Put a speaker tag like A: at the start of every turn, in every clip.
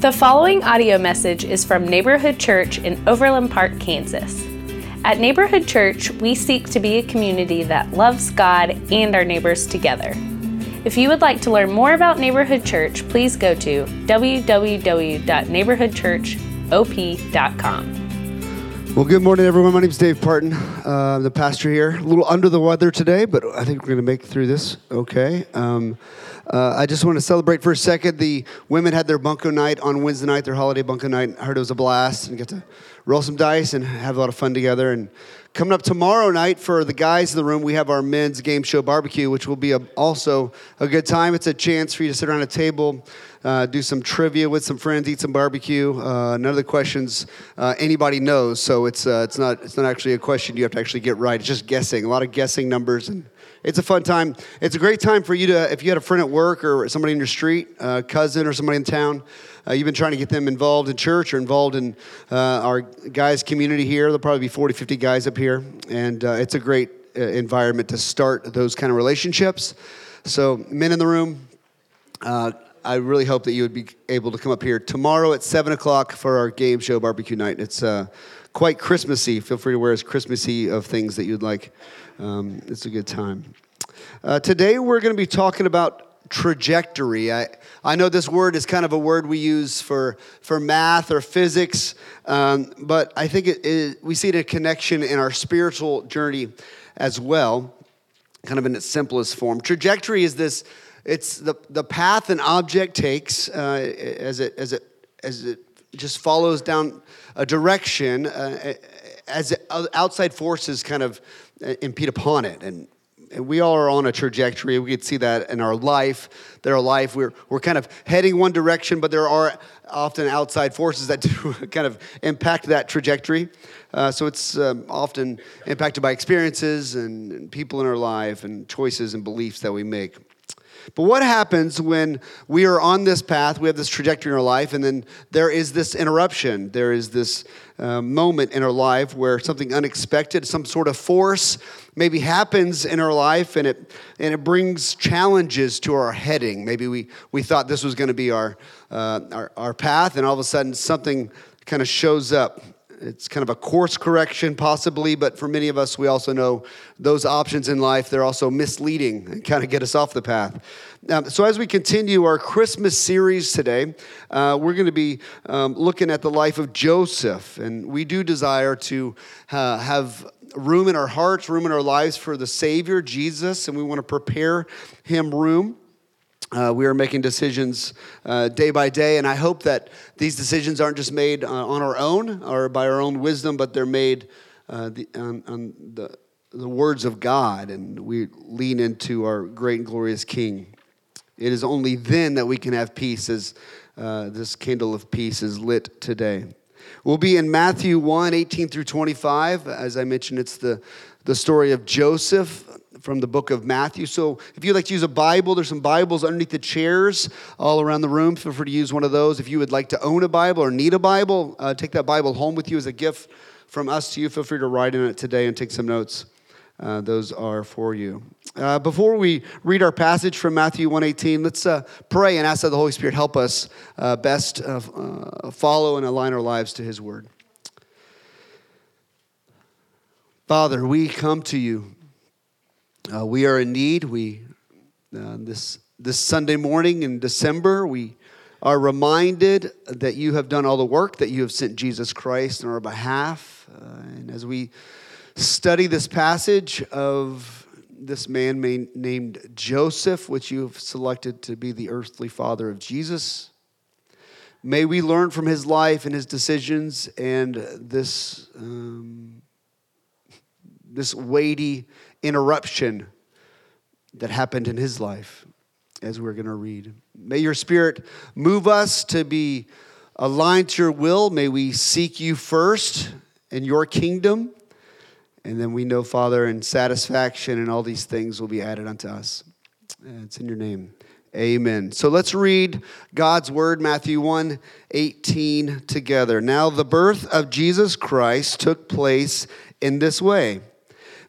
A: The following audio message is from Neighborhood Church in Overland Park, Kansas. At Neighborhood Church, we seek to be a community that loves God and our neighbors together. If you would like to learn more about Neighborhood Church, please go to www.neighborhoodchurchop.com.
B: Well, good morning, everyone. My name is Dave Parton. Uh, I'm the pastor here. A little under the weather today, but I think we're going to make through this okay. Um, uh, I just want to celebrate for a second. The women had their bunco night on Wednesday night, their holiday bunco night. I heard it was a blast and get to roll some dice and have a lot of fun together. And coming up tomorrow night for the guys in the room, we have our men's game show barbecue, which will be a, also a good time. It's a chance for you to sit around a table, uh, do some trivia with some friends, eat some barbecue. Uh, none of the questions uh, anybody knows, so it's uh, it's not it's not actually a question you have to actually get right. It's just guessing, a lot of guessing numbers and it's a fun time. It's a great time for you to, if you had a friend at work or somebody in your street, a cousin or somebody in town, uh, you've been trying to get them involved in church or involved in uh, our guys' community here. There'll probably be 40, 50 guys up here. And uh, it's a great uh, environment to start those kind of relationships. So, men in the room, I really hope that you would be able to come up here tomorrow at 7 o'clock for our game show barbecue night. It's uh, quite Christmassy. Feel free to wear as Christmassy of things that you'd like. Um, it's a good time. Uh, today we're going to be talking about trajectory. I, I know this word is kind of a word we use for, for math or physics, um, but I think it, it, we see a connection in our spiritual journey as well, kind of in its simplest form. Trajectory is this it's the, the path an object takes uh, as, it, as, it, as it just follows down a direction uh, as outside forces kind of uh, impede upon it. And, and we all are on a trajectory. We could see that in our life. Our life, we're, we're kind of heading one direction, but there are often outside forces that do kind of impact that trajectory. Uh, so it's um, often impacted by experiences and people in our life and choices and beliefs that we make. But what happens when we are on this path, we have this trajectory in our life, and then there is this interruption? There is this uh, moment in our life where something unexpected, some sort of force maybe happens in our life and it, and it brings challenges to our heading. Maybe we, we thought this was going to be our, uh, our, our path, and all of a sudden something kind of shows up it's kind of a course correction, possibly, but for many of us, we also know those options in life, they're also misleading and kind of get us off the path. Um, so, as we continue our Christmas series today, uh, we're going to be um, looking at the life of Joseph. And we do desire to uh, have room in our hearts, room in our lives for the Savior, Jesus, and we want to prepare him room. Uh, we are making decisions uh, day by day, and I hope that these decisions aren't just made uh, on our own or by our own wisdom, but they're made uh, the, on, on the, the words of God, and we lean into our great and glorious King. It is only then that we can have peace as uh, this candle of peace is lit today. We'll be in Matthew 1 18 through 25. As I mentioned, it's the, the story of Joseph, from the book of Matthew. So if you'd like to use a Bible, there's some Bibles underneath the chairs all around the room. Feel free to use one of those. If you would like to own a Bible or need a Bible, uh, take that Bible home with you as a gift from us to you. Feel free to write in it today and take some notes. Uh, those are for you. Uh, before we read our passage from Matthew 118, let's uh, pray and ask that the Holy Spirit help us uh, best uh, follow and align our lives to His Word. Father, we come to you uh, we are in need. We uh, this this Sunday morning in December, we are reminded that you have done all the work, that you have sent Jesus Christ on our behalf. Uh, and as we study this passage of this man named Joseph, which you have selected to be the earthly father of Jesus, may we learn from his life and his decisions and this, um, this weighty interruption that happened in his life, as we're going to read. May your spirit move us to be aligned to your will. May we seek you first in your kingdom. And then we know, Father, and satisfaction and all these things will be added unto us. It's in your name. Amen. So let's read God's word, Matthew 1 18, together. Now, the birth of Jesus Christ took place in this way.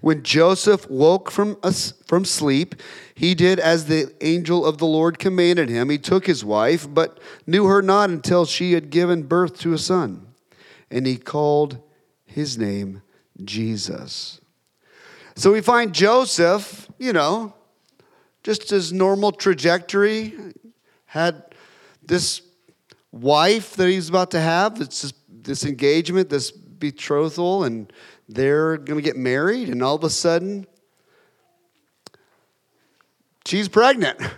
B: When Joseph woke from, from sleep, he did as the angel of the Lord commanded him. He took his wife, but knew her not until she had given birth to a son and he called his name Jesus. So we find Joseph, you know, just his normal trajectory, had this wife that he's about to have, this, this engagement, this betrothal, and they're going to get married, and all of a sudden, she's pregnant.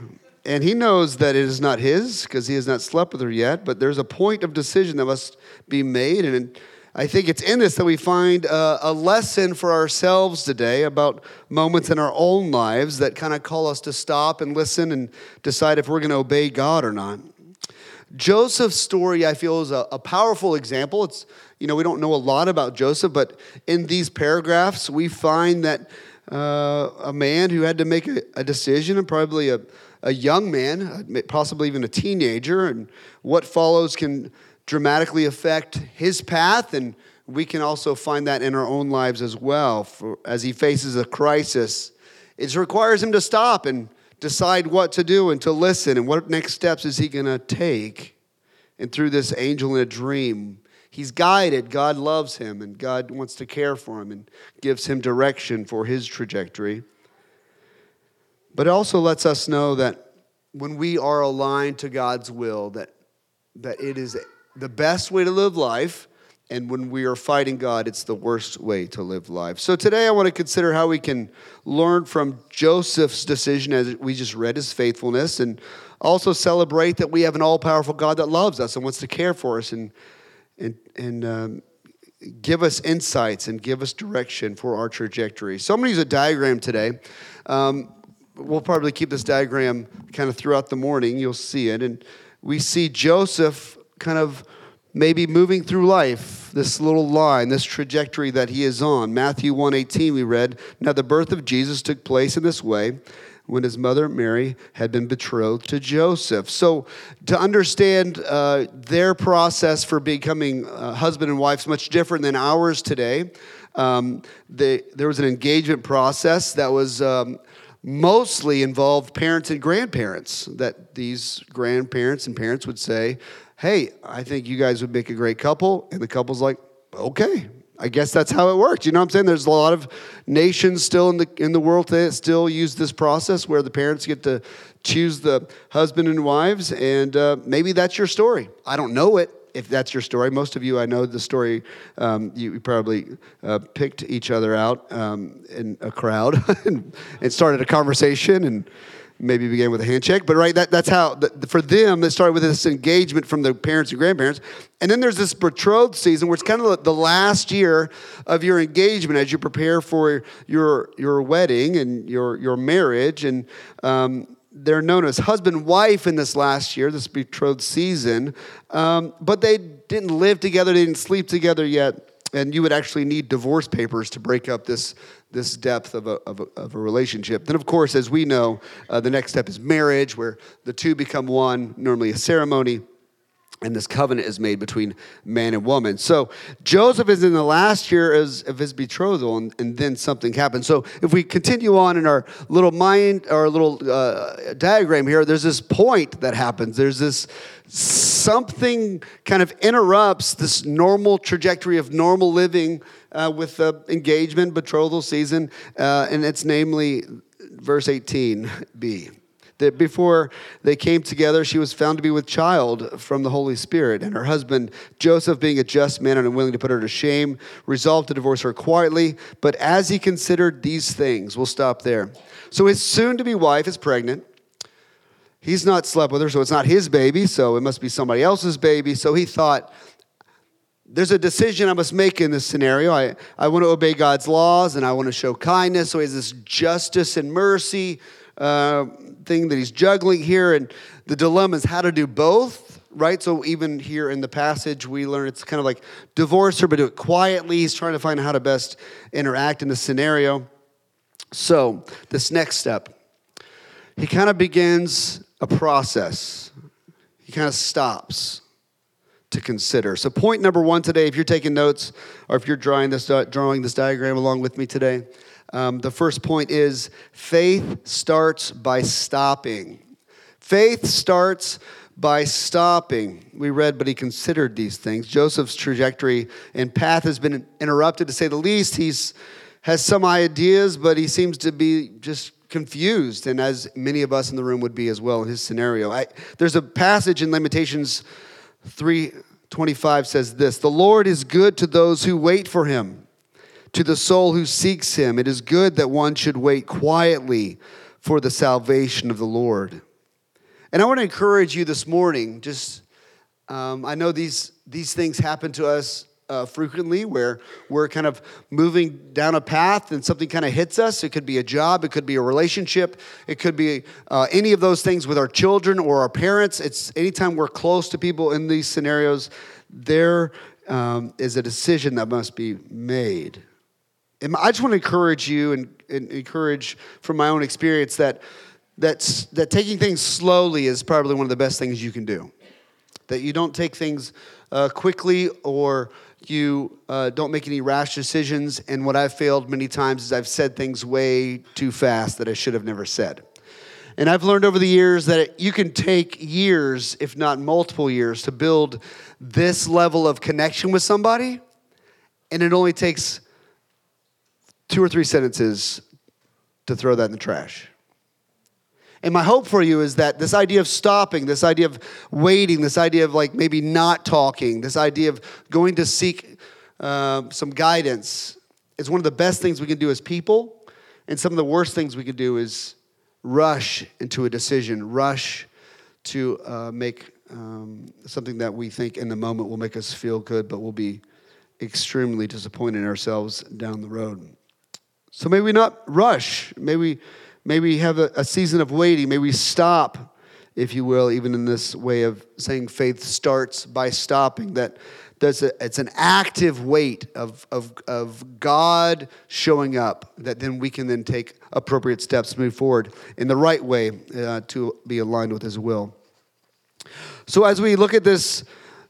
B: And he knows that it is not his because he has not slept with her yet, but there's a point of decision that must be made. And I think it's in this that we find a, a lesson for ourselves today about moments in our own lives that kind of call us to stop and listen and decide if we're going to obey God or not. Joseph's story, I feel, is a, a, powerful example. It's, you know, we don't know a lot about Joseph, but in these paragraphs, we find that uh, a man who had to make a, a decision and probably a, a young man, uh, possibly even a teenager, and what follows can dramatically affect his path. And we can also find that in our own lives as well. For, as he faces a crisis, it requires him to stop and decide what to do and to listen and what next steps is he going to take. And through this angel in a dream, he's guided. God loves him and God wants to care for him and gives him direction for his trajectory. But it also lets us know that when we are aligned to God's will, that, that it is the best way to live life. And when we are fighting God, it's the worst way to live life. So today I want to consider how we can learn from Joseph's decision, as we just read his faithfulness, and also celebrate that we have an all powerful God that loves us and wants to care for us and, and, and um, give us insights and give us direction for our trajectory. So I'm going to use a diagram today. Um, we'll probably keep this diagram kind of throughout the morning. You'll see it. And we see Joseph kind of maybe moving through life, this little line, this trajectory that he is on. Matthew 1:18 we read, "Now the birth of Jesus took place in this way." When his mother Mary had been betrothed to Joseph. So, to understand uh, their process for becoming uh, husband and wife is much different than ours today. Um, they, there was an engagement process that was um, mostly involved parents and grandparents, that these grandparents and parents would say, Hey, I think you guys would make a great couple. And the couple's like, Okay, I guess that's how it works. You know what I'm saying? There's a lot of nations still in the in the world that still use this process where the parents get to choose the husband and wives, and uh, maybe that's your story. I don't know it, if that's your story. Most of you, I know the story, um, you probably uh, picked each other out um, in a crowd and, and, started a conversation and maybe began with a handshake. But right, that, that's how, the, for them, it started with this engagement from the parents and grandparents. And then there's this betrothed season where it's kind of the last year of your engagement as you prepare for your, your wedding and your, your marriage. And um, they're known as husband wife in this last year, this betrothed season, um, but they didn't live together, they didn't sleep together yet, and you would actually need divorce papers to break up this, this depth of a, of, a, of a relationship. Then, of course, as we know, uh, the next step is marriage, where the two become one, normally a ceremony and this covenant is made between man and woman. So Joseph is in the last year of his betrothal, and, and then something happens. So if we continue on in our little mind, our little uh, diagram here, there's this point that happens. There's this something kind of interrupts this normal trajectory of normal living uh, with the engagement, betrothal season, uh, and it's namely verse 18b. That before they came together, she was found to be with child from the Holy Spirit. And her husband, Joseph, being a just man and unwilling to put her to shame, resolved to divorce her quietly. But as he considered these things, we'll stop there. So his soon to be wife is pregnant. He's not slept with her, so it's not his baby, so it must be somebody else's baby. So he thought, there's a decision I must make in this scenario. I, I want to obey God's laws and I want to show kindness. So he has this justice and mercy uh, thing that he's juggling here. And the dilemma is how to do both, right? So even here in the passage, we learn it's kind of like divorce her, but do it quietly. He's trying to find how to best interact in the scenario. So, this next step, he kind of begins a process. He kind of stops to consider. So, point number one today, if you're taking notes or if you're drawing this, uh, drawing this diagram along with me today, um, the first point is faith starts by stopping. Faith starts by stopping. We read, but he considered these things. Joseph's trajectory and path has been interrupted, to say the least. He's has some ideas, but he seems to be just confused, and as many of us in the room would be as well in his scenario. I, there's a passage in Lamentations 3:25 says this: "The Lord is good to those who wait for Him, to the soul who seeks Him. It is good that one should wait quietly for the salvation of the Lord." And I want to encourage you this morning. Just, um, I know these these things happen to us uh, frequently where we're kind of moving down a path and something kind of hits us. It could be a job, it could be a relationship, it could be uh, any of those things with our children or our parents. It's anytime we're close to people in these scenarios, there um, is a decision that must be made. I just want to encourage you and, and encourage from my own experience that, that, that taking things slowly is probably one of the best things you can do. That you don't take things uh, quickly or you uh, don't make any rash decisions. And what I've failed many times is I've said things way too fast that I should have never said. And I've learned over the years that you can take years, if not multiple years, to build this level of connection with somebody. And it only takes two or three sentences to throw that in the trash. And my hope for you is that this idea of stopping, this idea of waiting, this idea of like maybe not talking, this idea of going to seek uh, some guidance is one of the best things we can do as people. And some of the worst things we can do is rush into a decision, rush to uh, make um, something that we think in the moment will make us feel good, but we'll be extremely disappointed in ourselves down the road. So may we not rush. May we Maybe have a, a season of waiting. May we stop, if you will, even in this way of saying faith starts by stopping. That there's a, it's an active wait of, of, of God showing up that then we can then take appropriate steps move forward in the right way uh, to be aligned with His will. So as we look at this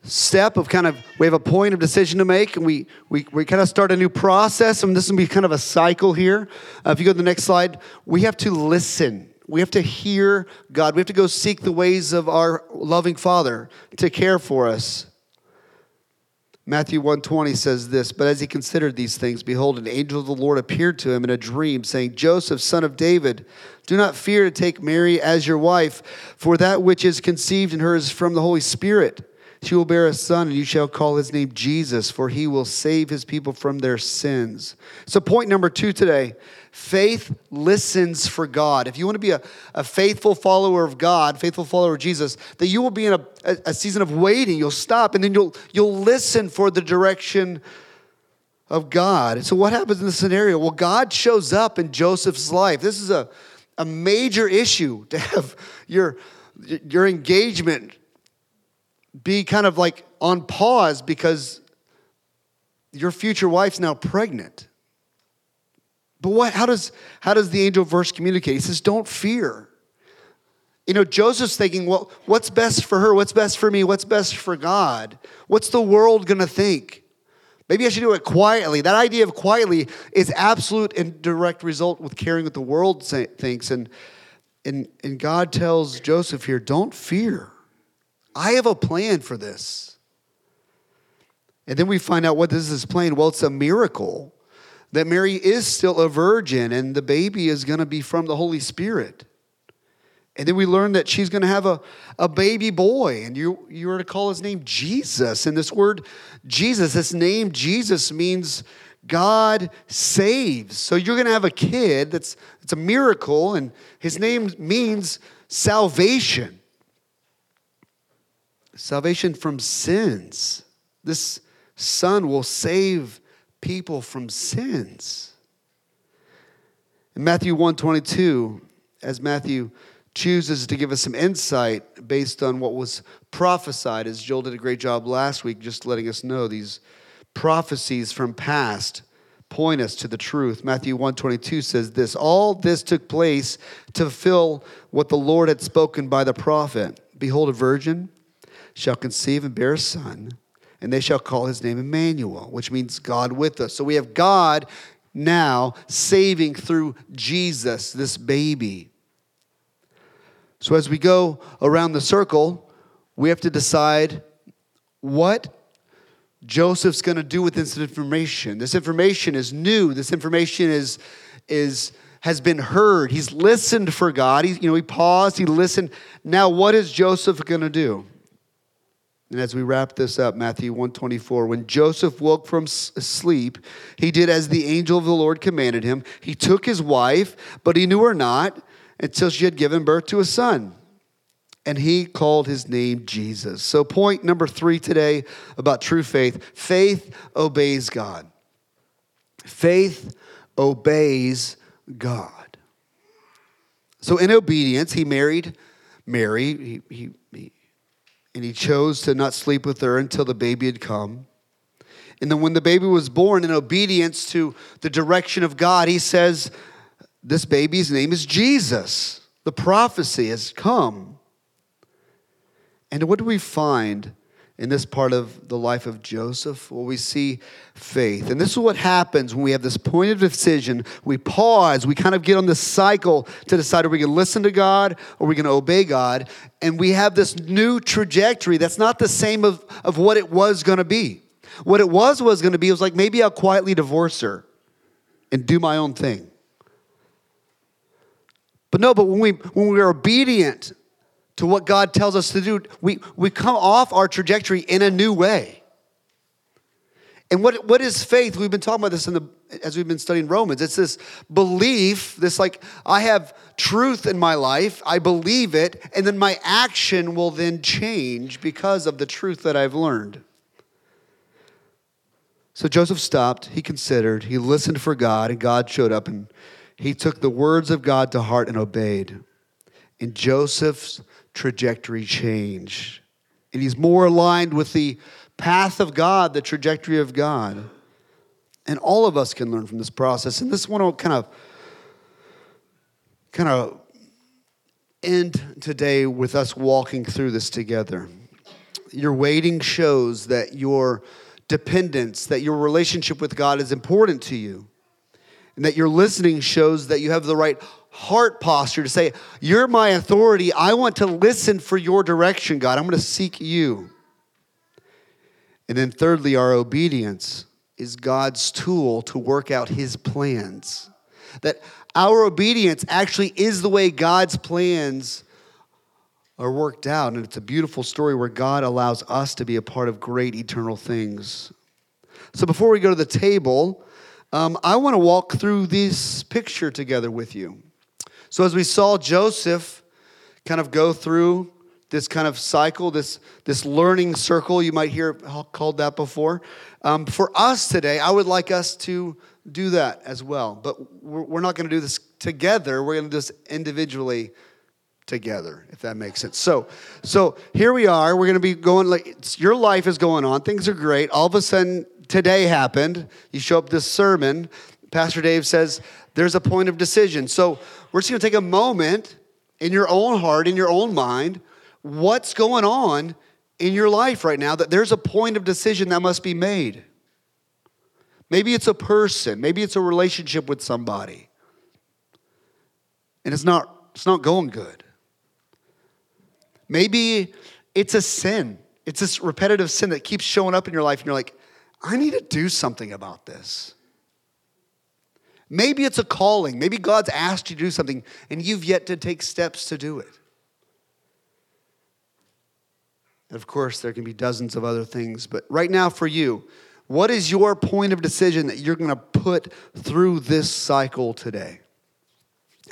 B: step of kind of we have a point of decision to make and we we, we kind of start a new process and this will be kind of a cycle here. Uh, if you go to the next slide we have to listen. We have to hear god. We have to go seek the ways of our loving father to care for us. Matthew 120 says this but as he considered these things behold an angel of the lord appeared to him in a dream saying joseph son of david do not fear to take mary as your wife for that which is conceived in her is from the holy spirit she will bear a son, and you shall call his name Jesus, for he will save his people from their sins. So, point number two today faith listens for God. If you want to be a, a faithful follower of God, faithful follower of Jesus, that you will be in a, a, a season of waiting. You'll stop, and then you'll, you'll listen for the direction of God. So, what happens in this scenario? Well, God shows up in Joseph's life. This is a, a major issue to have your, your engagement be kind of like on pause because your future wife's now pregnant. But what, how, does, how does the angel verse communicate? He says, Don't fear. You know, Joseph's thinking, well, what's best for her? What's best for me? What's best for God? What's the world gonna think? Maybe I should do it quietly. That idea of quietly is absolute and direct result with caring what the world thinks. And, and, and God tells Joseph here, don't fear. I have a plan for this. And then we find out what this is plan. Well, it's a miracle that Mary is still a virgin and the baby is going to be from the Holy Spirit. And then we learn that she's going to have a, a baby boy, and you, you are to call his name Jesus. And this word Jesus, this name Jesus means God saves. So you're going to have a kid that's it's a miracle, and his name means salvation. Salvation from sins. This son will save people from sins. In Matthew 122, as Matthew chooses to give us some insight based on what was prophesied, as Joel did a great job last week, just letting us know these prophecies from past point us to the truth. Matthew 122 says this, all this took place to fulfill what the Lord had spoken by the prophet. Behold a virgin shall conceive and bear a son, and they shall call his name Emmanuel, which means God with us. So we have God now saving through Jesus, this baby. So as we go around the circle, we have to decide what Joseph's going to do with this information. This information is new. This information is, is, has been heard. He's listened for God. He's, you know, he paused, he listened. Now, what is Joseph going to do? And as we wrap this up, Matthew 124, when Joseph woke from sleep, he did as the angel of the Lord commanded him. He took his wife, but he knew her not until she had given birth to a son and he called his name Jesus. So, point number three today about true faith faith obeys God. Faith obeys God. So, in obedience, he married Mary, he, he, he, and he chose to not sleep with her until the baby had come. And then, when the baby was born, in obedience to the direction of God, he says, This baby's name is Jesus. The prophecy has come. And what do we find in this part of the life of Joseph? Well, we see faith. And this is what happens when we have this point of decision. We pause, we kind of get on this cycle to decide are we going to listen to God or are we going to obey God? And we have this new trajectory that's not the same of, of what it was going to be. What it was was going to be, it was like maybe I'll quietly divorce her and do my own thing. But no, but when we when we are obedient to what God tells us to do, we, we come off our trajectory in a new way. And what, what is faith? We've been talking about this in the, as we've been studying Romans. It's this belief, this like, I have truth in my life, I believe it, and then my action will then change because of the truth that I've learned. So Joseph stopped, he considered, he listened for God, and God showed up, and he took the words of God to heart and obeyed. And Joseph's trajectory change. And he's more aligned with the path of God, the trajectory of God. And all of us can learn from this process. And this one will kind of kind of end today with us walking through this together. Your waiting shows that your dependence, that your relationship with God is important to you. And that your listening shows that you have the right heart posture to say, You're my authority. I want to listen for your direction, God. I'm going to seek you. And then, thirdly, our obedience is God's tool to work out his plans. That our obedience actually is the way God's plans are worked out. And it's a beautiful story where God allows us to be a part of great eternal things. So, before we go to the table, um, I want to walk through this picture together with you. So, as we saw Joseph kind of go through this kind of cycle, this, this learning circle, you might hear called that before. Um, for us today, I would like us to do that as well. But we're, we're not going to do this together, we're going to do this individually together if that makes sense so so here we are we're going to be going like your life is going on things are great all of a sudden today happened you show up this sermon pastor dave says there's a point of decision so we're just going to take a moment in your own heart, in your own mind, what's going on in your life right now that there's a point of decision that must be made. Maybe it's a person, maybe it's a relationship with somebody. And it's not it's not going good. Maybe it's a sin. It's this repetitive sin that keeps showing up in your life and you're like, I need to do something about this. Maybe it's a calling. Maybe God's asked you to do something and you've yet to take steps to do it. And of course, there can be dozens of other things, but right now for you, what is your point of decision that you're going to put through this cycle today?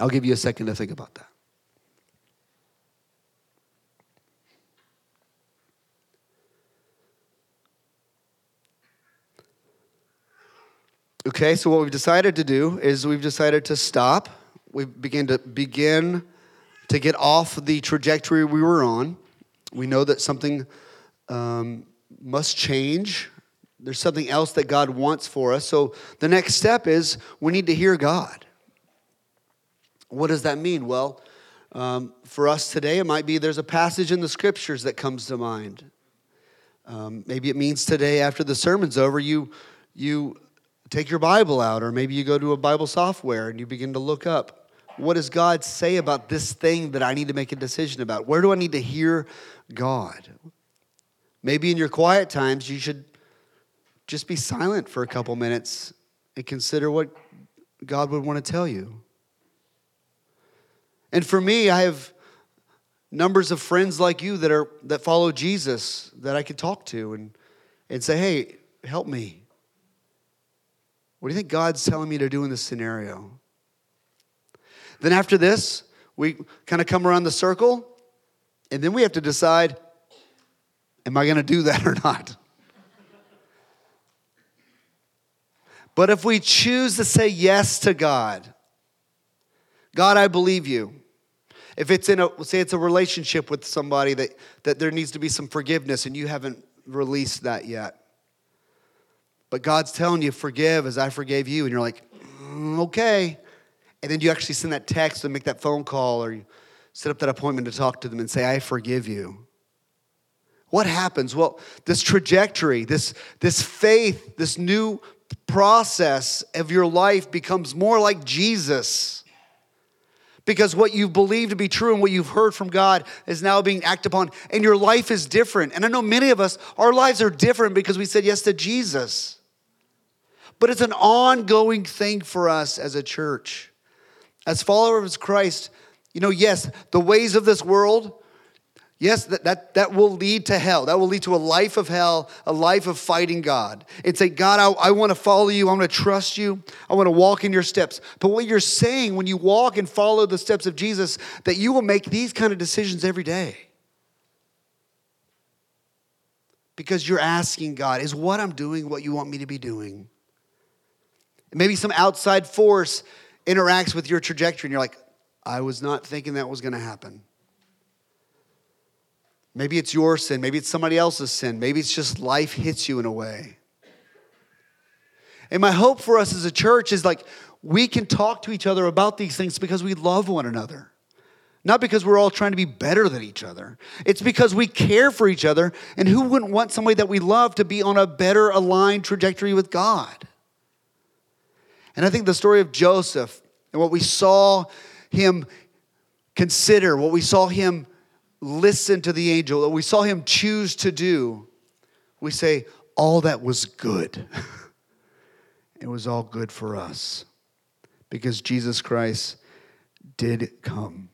B: I'll give you a second to think about that. Okay, so what we've decided to do is we've decided to stop. We begin to begin to get off the trajectory we were on. We know that something um, must change. There's something else that God wants for us. So the next step is we need to hear God. What does that mean? Well, um, for us today, it might be there's a passage in the scriptures that comes to mind. Um, maybe it means today, after the sermon's over, you you take your Bible out, or maybe you go to a Bible software and you begin to look up what does God say about this thing that I need to make a decision about? Where do I need to hear God? Maybe in your quiet times, you should just be silent for a couple minutes and consider what God would want to tell you. And for me, I have numbers of friends like you that are that follow Jesus that I can talk to and, and say, hey, help me. What do you think God's telling me to do in this scenario? Then after this, we kind of come around the circle, and then we have to decide am I going to do that or not? But if we choose to say yes to God, God, I believe you. If it's in a say it's a relationship with somebody that, that there needs to be some forgiveness and you haven't released that yet. But God's telling you, forgive as I forgave you. And you're like, mm, okay. And then you actually send that text and make that phone call or you set up that appointment to talk to them and say, I forgive you. What happens? Well, this trajectory, this, this faith, this new process of your life becomes more like Jesus. Because what you believe to be true and what you've heard from God is now being acted upon, and your life is different. And I know many of us, our lives are different because we said yes to Jesus but it's an ongoing thing for us as a church. As followers of Christ, you know, yes, the ways of this world, yes, that, that, that will lead to hell. That will lead to a life of hell, a life of fighting God. It's like, God, I, I want to follow you. I want to trust you. I want to walk in your steps. But what you're saying when you walk and follow the steps of Jesus, that you will make these kind of decisions every day. Because you're asking God, is what I'm doing what you want me to be doing? Maybe some outside force interacts with your trajectory, and you're like, I was not thinking that was going to happen. Maybe it's your sin. Maybe it's somebody else's sin. Maybe it's just life hits you in a way. And my hope for us as a church is like we can talk to each other about these things because we love one another. Not because we're all trying to be better than each other. It's because we care for each other. And who wouldn't want somebody that we love to be on a better aligned trajectory with God? And I think the story of Joseph and what we saw him consider, what we saw him listen to the angel, what we saw him choose to do, we say, all that was good. it was all good for us because Jesus Christ did come.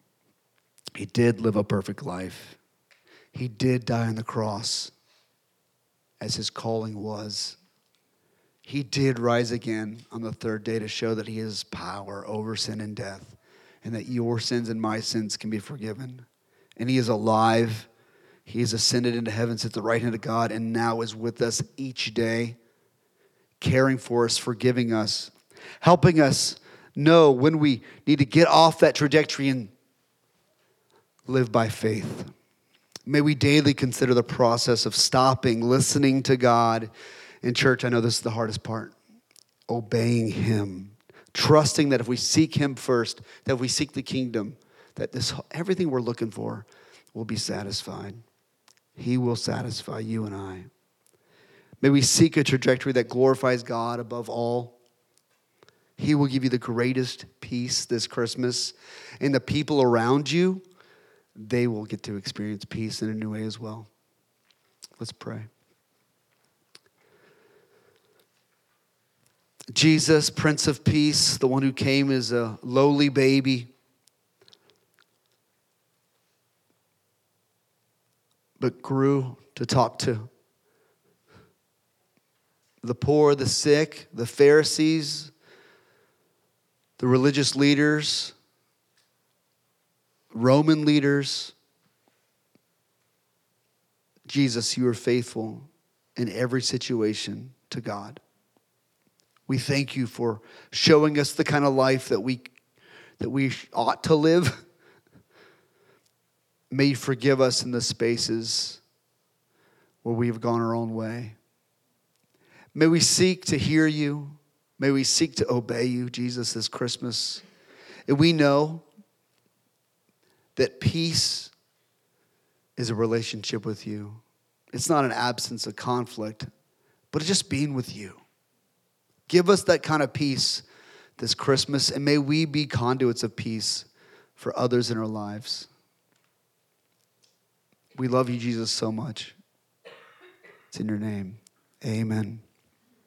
B: He did live a perfect life. He did die on the cross as his calling was. He did rise again on the third day to show that he has power over sin and death, and that your sins and my sins can be forgiven. And he is alive. He has ascended into heaven, sits at the right hand of God, and now is with us each day, caring for us, forgiving us, helping us know when we need to get off that trajectory and live by faith. May we daily consider the process of stopping, listening to God, in church, I know this is the hardest part obeying Him, trusting that if we seek Him first, that we seek the kingdom, that this everything we're looking for will be satisfied. He will satisfy you and I. May we seek a trajectory that glorifies God above all. He will give you the greatest peace this Christmas. And the people around you, they will get to experience peace in a new way as well. Let's pray. Jesus, Prince of Peace, the one who came as a lowly baby, but grew to talk to the poor, the sick, the Pharisees, the religious leaders, Roman leaders. Jesus, you are faithful in every situation to God. We thank you for showing us the kind of life that we, that we ought to live. May you forgive us in the spaces where we have gone our own way. May we seek to hear you. May we seek to obey you, Jesus, this Christmas. And we know that peace is a relationship with you. It's not an absence of conflict, but just being with you. Give us that kind of peace this Christmas, and may we be conduits of peace for others in our lives. We love you, Jesus, so much. It's in your name. Amen.